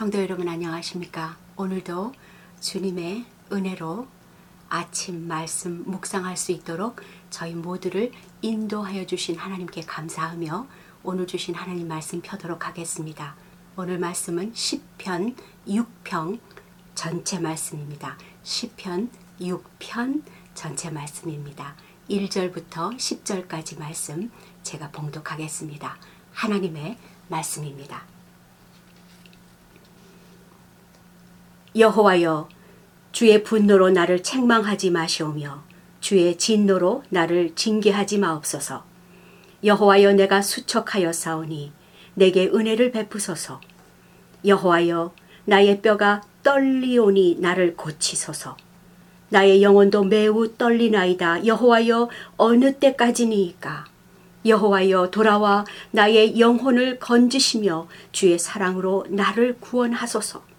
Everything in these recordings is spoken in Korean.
성도 여러분 안녕하십니까? 오늘도 주님의 은혜로 아침 말씀 묵상할 수 있도록 저희 모두를 인도하여 주신 하나님께 감사하며 오늘 주신 하나님 말씀 펴도록 하겠습니다. 오늘 말씀은 시편 6편 전체 말씀입니다. 시편 6편 전체 말씀입니다. 1절부터 10절까지 말씀 제가 봉독하겠습니다. 하나님의 말씀입니다. 여호와여 주의 분노로 나를 책망하지 마시오며 주의 진노로 나를 징계하지 마옵소서. 여호와여 내가 수척하여 싸우니 내게 은혜를 베푸소서. 여호와여 나의 뼈가 떨리오니 나를 고치소서. 나의 영혼도 매우 떨리나이다. 여호와여 어느 때까지니이까? 여호와여 돌아와 나의 영혼을 건지시며 주의 사랑으로 나를 구원하소서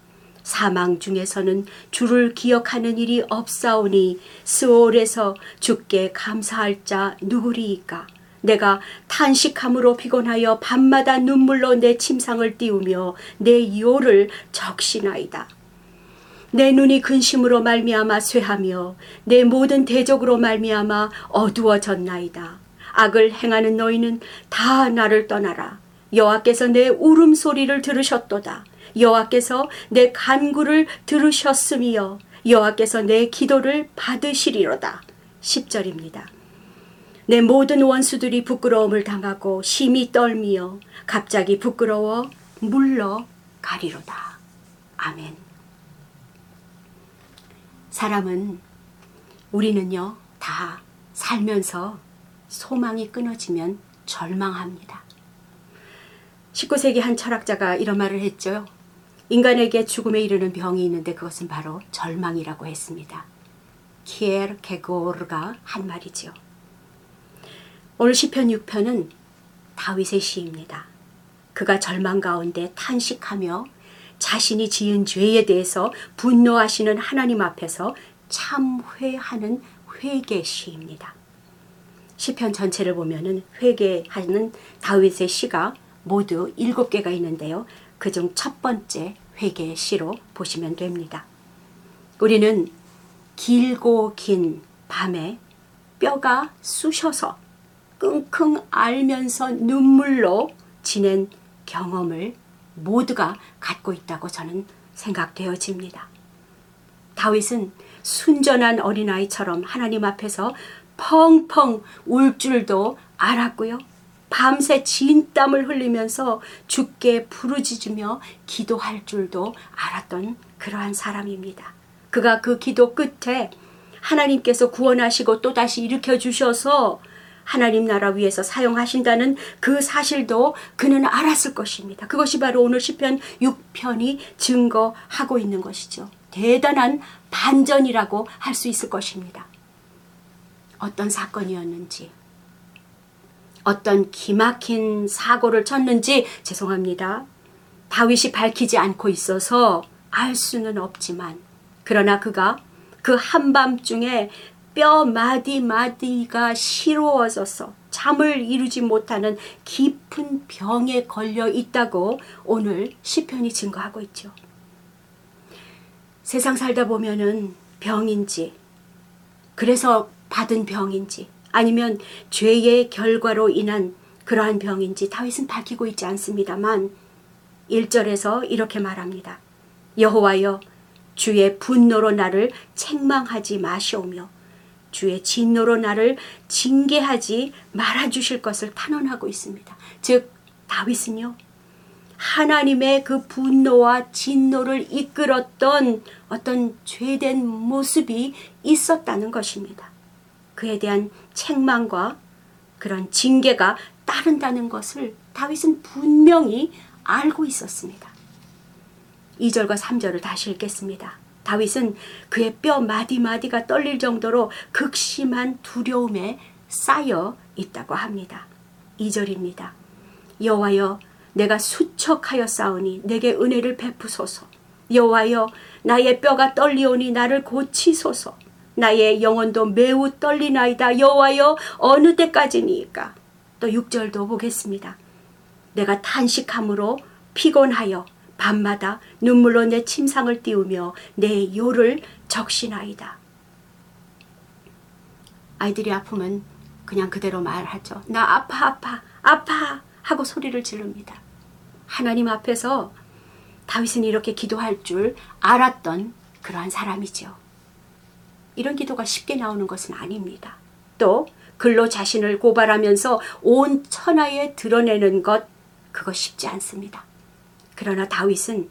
사망 중에서는 주를 기억하는 일이 없사오니 스올에서 주께 감사할 자 누구리이까 내가 탄식함으로 피곤하여 밤마다 눈물로 내 침상을 띄우며 내 요를 적시나이다. 내 눈이 근심으로 말미암아 쇠하며 내 모든 대적으로 말미암아 어두워졌나이다. 악을 행하는 너희는 다 나를 떠나라. 여호와께서 내 울음소리를 들으셨도다. 여호와께서 내 간구를 들으셨으며 여호와께서 내 기도를 받으시리로다. 10절입니다. 내 모든 원수들이 부끄러움을 당하고 심히 떨미어 갑자기 부끄러워 물러가리로다. 아멘. 사람은 우리는요 다 살면서 소망이 끊어지면 절망합니다. 19세기 한 철학자가 이런 말을 했죠. 인간에게 죽음에 이르는 병이 있는데 그것은 바로 절망이라고 했습니다. 키에르 케고르가 한 말이지요. 오늘 시편 6편은 다윗의 시입니다. 그가 절망 가운데 탄식하며 자신이 지은 죄에 대해서 분노하시는 하나님 앞에서 참회하는 회개 시입니다. 시편 전체를 보면은 회개하는 다윗의 시가 모두 일곱 개가 있는데요. 그 중 첫 번째 회개의 시로 보시면 됩니다. 우리는 길고 긴 밤에 뼈가 쑤셔서 끙끙 앓면서 눈물로 지낸 경험을 모두가 갖고 있다고 저는 생각되어집니다. 다윗은 순전한 어린아이처럼 하나님 앞에서 펑펑 울 줄도 알았고요. 밤새 진땀을 흘리면서 죽게 부르짖으며 기도할 줄도 알았던 그러한 사람입니다. 그가 그 기도 끝에 하나님께서 구원하시고 또다시 일으켜 주셔서 하나님 나라 위에서 사용하신다는 그 사실도 그는 알았을 것입니다. 그것이 바로 오늘 시편 6편이 증거하고 있는 것이죠. 대단한 반전이라고 할 수 있을 것입니다. 어떤 사건이었는지 어떤 기막힌 사고를 쳤는지 죄송합니다. 다윗이 밝히지 않고 있어서 알 수는 없지만 그러나 그가 그 한밤중에 뼈 마디마디가 시로워져서 잠을 이루지 못하는 깊은 병에 걸려 있다고 오늘 시편이 증거하고 있죠. 세상 살다 보면은 병인지 그래서 받은 병인지 아니면 죄의 결과로 인한 그러한 병인지 다윗은 밝히고 있지 않습니다만 1절에서 이렇게 말합니다. 여호와여 주의 분노로 나를 책망하지 마시오며 주의 진노로 나를 징계하지 말아 주실 것을 탄원하고 있습니다. 즉 다윗은요. 하나님의 그 분노와 진노를 이끌었던 어떤 죄된 모습이 있었다는 것입니다. 그에 대한 책망과 그런 징계가 따른다는 것을 다윗은 분명히 알고 있었습니다. 2절과 3절을 다시 읽겠습니다. 다윗은 그의 뼈 마디마디가 떨릴 정도로 극심한 두려움에 쌓여 있다고 합니다. 2절입니다. 여호와여 내가 수척하여 싸우니 내게 은혜를 베푸소서. 여호와여 나의 뼈가 떨리오니 나를 고치소서. 나의 영혼도 매우 떨리나이다. 여호와여 어느 때까지니까? 또 6절도 보겠습니다. 내가 탄식함으로 피곤하여 밤마다 눈물로 내 침상을 띄우며 내 요를 적시나이다. 아이들이 아프면 그냥 그대로 말하죠. 나 아파 아파 아파 하고 소리를 지릅니다. 하나님 앞에서 다윗은 이렇게 기도할 줄 알았던 그러한 사람이죠. 이런 기도가 쉽게 나오는 것은 아닙니다. 또 글로 자신을 고발하면서 온 천하에 드러내는 것 그거 쉽지 않습니다. 그러나 다윗은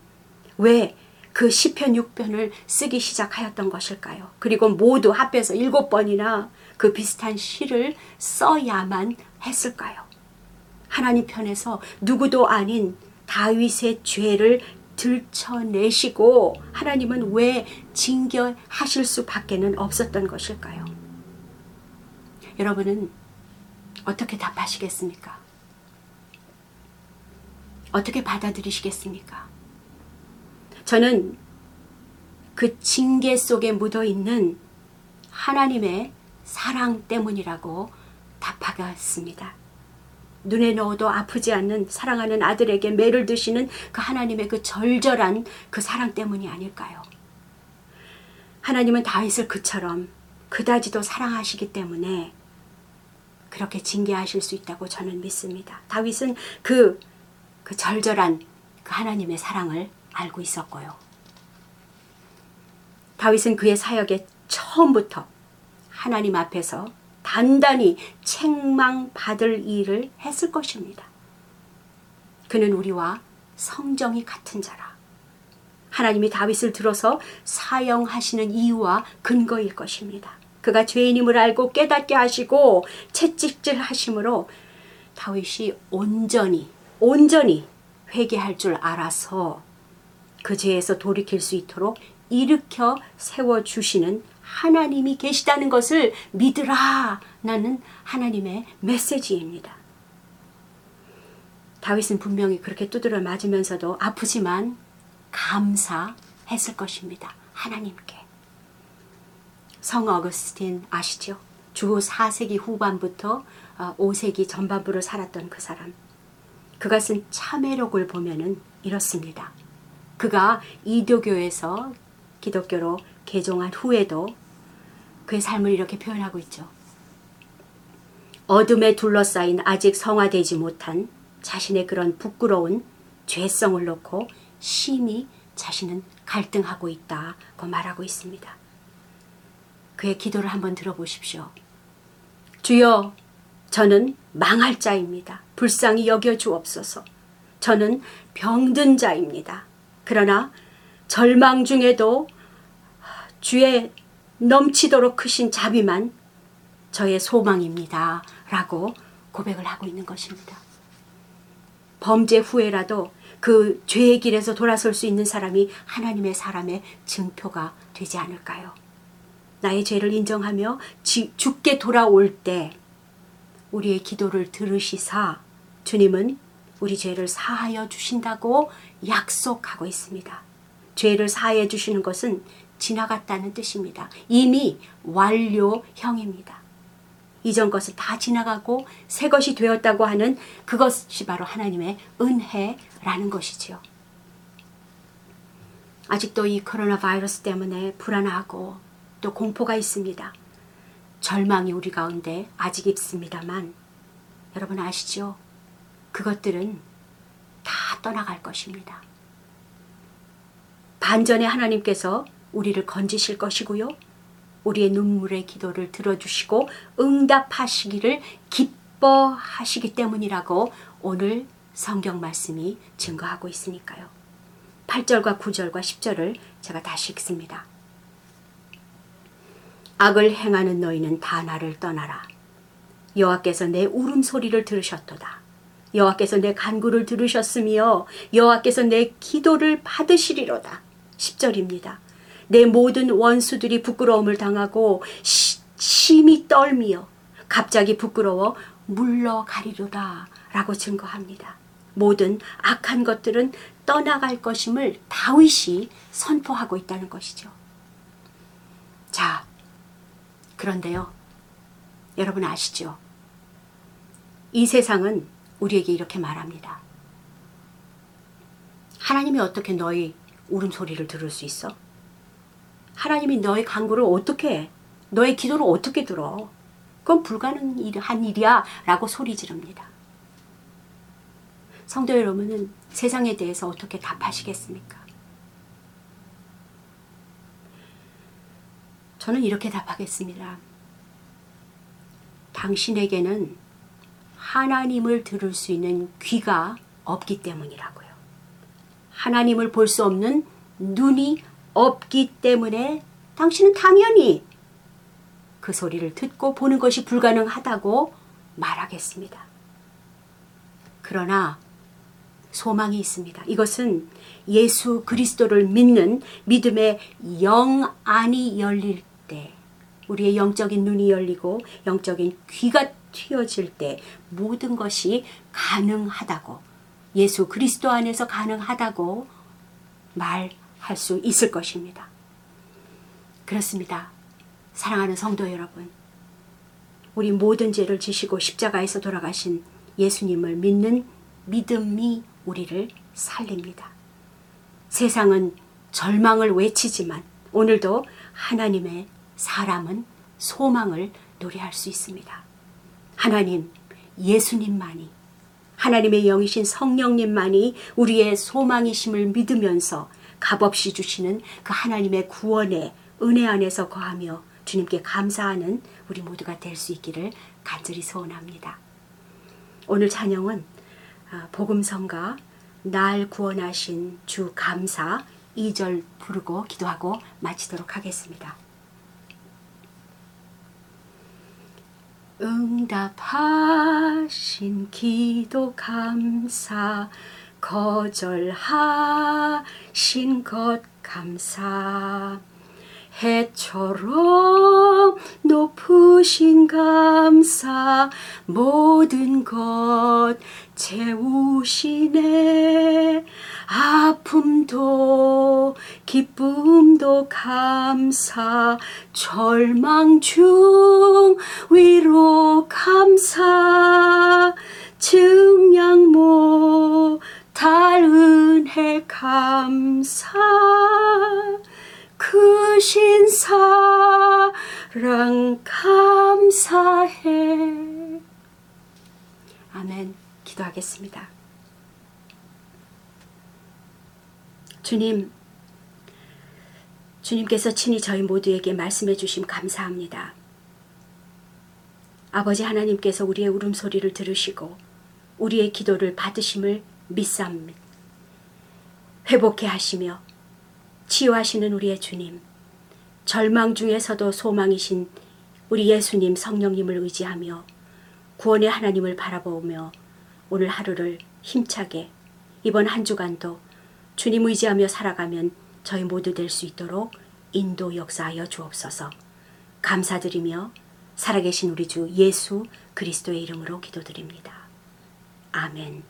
왜 그 시편 6편을 쓰기 시작하였던 것일까요? 그리고 모두 합해서 일곱 번이나 그 비슷한 시를 써야만 했을까요? 하나님 편에서 누구도 아닌 다윗의 죄를 들춰내시고 하나님은 왜 징계하실 수밖에는 없었던 것일까요? 여러분은 어떻게 답하시겠습니까? 어떻게 받아들이시겠습니까? 저는 그 징계 속에 묻어 있는 하나님의 사랑 때문이라고 답하겠습니다. 눈에 넣어도 아프지 않는 사랑하는 아들에게 매를 드시는 그 하나님의 그 절절한 그 사랑 때문이 아닐까요? 하나님은 다윗을 그처럼 그다지도 사랑하시기 때문에 그렇게 징계하실 수 있다고 저는 믿습니다. 다윗은 그, 그 절절한 그 하나님의 사랑을 알고 있었고요. 다윗은 그의 사역의 처음부터 하나님 앞에서 단단히 책망받을 일을 했을 것입니다. 그는 우리와 성정이 같은 자라. 하나님이 다윗을 들어서 사용하시는 이유와 근거일 것입니다. 그가 죄인임을 알고 깨닫게 하시고 채찍질 하심으로 다윗이 온전히 온전히 회개할 줄 알아서 그 죄에서 돌이킬 수 있도록 일으켜 세워 주시는 하나님이 계시다는 것을 믿으라. 나는 하나님의 메시지입니다. 다윗은 분명히 그렇게 두드려 맞으면서도 아프지만 감사했을 것입니다. 하나님께. 성 어거스틴 아시죠? 주 4세기 후반부터 5세기 전반부를 살았던 그 사람. 그가 쓴 참회록을 보면은 이렇습니다. 그가 이도교에서 기독교로 개종한 후에도 그의 삶을 이렇게 표현하고 있죠. 어둠에 둘러싸인 아직 성화되지 못한 자신의 그런 부끄러운 죄성을 놓고 심히 자신은 갈등하고 있다고 말하고 있습니다. 그의 기도를 한번 들어보십시오. 주여, 저는 망할 자입니다. 불쌍히 여겨 주옵소서. 저는 병든 자입니다. 그러나 절망 중에도 주의 넘치도록 크신 자비만 저의 소망입니다. 라고 고백을 하고 있는 것입니다. 범죄 후에라도 그 죄의 길에서 돌아설 수 있는 사람이 하나님의 사람의 증표가 되지 않을까요? 나의 죄를 인정하며 죽게 돌아올 때 우리의 기도를 들으시사 주님은 우리 죄를 사하여 주신다고 약속하고 있습니다. 죄를 사하여 주시는 것은 지나갔다는 뜻입니다. 이미 완료형입니다. 이전 것을 다 지나가고 새 것이 되었다고 하는 그것이 바로 하나님의 은혜라는 것이지요. 아직도 이 코로나 바이러스 때문에 불안하고 또 공포가 있습니다. 절망이 우리 가운데 아직 있습니다만 여러분 아시죠? 그것들은 다 떠나갈 것입니다. 반전에 하나님께서 우리를 건지실 것이고요. 우리의 눈물의 기도를 들어주시고 응답하시기를 기뻐하시기 때문이라고 오늘 성경 말씀이 증거하고 있으니까요. 8절과 9절과 10절을 제가 다시 읽습니다. 악을 행하는 너희는 다 나를 떠나라. 여호와께서 내 울음소리를 들으셨도다. 여호와께서 내 간구를 들으셨으며 여호와께서 내 기도를 받으시리로다. 10절입니다. 내 모든 원수들이 부끄러움을 당하고 시, 심히 떨미어 갑자기 부끄러워 물러가리로다 라고 증거합니다. 모든 악한 것들은 떠나갈 것임을 다윗이 선포하고 있다는 것이죠. 자, 그런데요. 여러분 아시죠? 이 세상은 우리에게 이렇게 말합니다. 하나님이 어떻게 너희 울음소리를 들을 수 있어? 하나님이 너의 간구를 어떻게 해? 너의 기도를 어떻게 들어? 그건 불가능한 일이야 라고 소리 지릅니다. 성도 여러분은 세상에 대해서 어떻게 답하시겠습니까? 저는 이렇게 답하겠습니다. 당신에게는 하나님을 들을 수 있는 귀가 없기 때문이라고요. 하나님을 볼 수 없는 눈이 없기 때문에 당신은 당연히 그 소리를 듣고 보는 것이 불가능하다고 말하겠습니다. 그러나 소망이 있습니다. 이것은 예수 그리스도를 믿는 믿음의 영 안이 열릴 때, 우리의 영적인 눈이 열리고 영적인 귀가 튀어질 때 모든 것이 가능하다고 예수 그리스도 안에서 가능하다고 말 할 수 있을 것입니다. 그렇습니다. 사랑하는 성도 여러분. 우리 모든 죄를 지시고 십자가에서 돌아가신 예수님을 믿는 믿음이 우리를 살립니다. 세상은 절망을 외치지만 오늘도 하나님의 사람은 소망을 노래할 수 있습니다. 하나님, 예수님만이 하나님의 영이신 성령님만이 우리의 소망이심을 믿으면서 값없이 주시는 그 하나님의 구원의 은혜 안에서 거하며 주님께 감사하는 우리 모두가 될 수 있기를 간절히 소원합니다. 오늘 찬영은 아, 복음성가 날 구원하신 주 감사 2절 부르고 기도하고 마치도록 하겠습니다. 응답하신 기도 감사 거절하신 것 감사. 해처럼 높으신 감사. 모든 것 채우시네. 아픔도 기쁨도 감사. 절망 중 위로 감사. 증량모 달 은혜 감사 크신 사랑 감사해. 아멘. 기도하겠습니다. 주님, 주님께서 친히 저희 모두에게 말씀해 주심 감사합니다. 아버지 하나님께서 우리의 울음소리를 들으시고 우리의 기도를 받으심을 믿사옵니다. 회복해 하시며 치유하시는 우리의 주님, 절망 중에서도 소망이신 우리 예수님 성령님을 의지하며 구원의 하나님을 바라보며 오늘 하루를 힘차게 이번 한 주간도 주님 의지하며 살아가면 저희 모두 될 수 있도록 인도 역사하여 주옵소서. 감사드리며 살아계신 우리 주 예수 그리스도의 이름으로 기도드립니다. 아멘.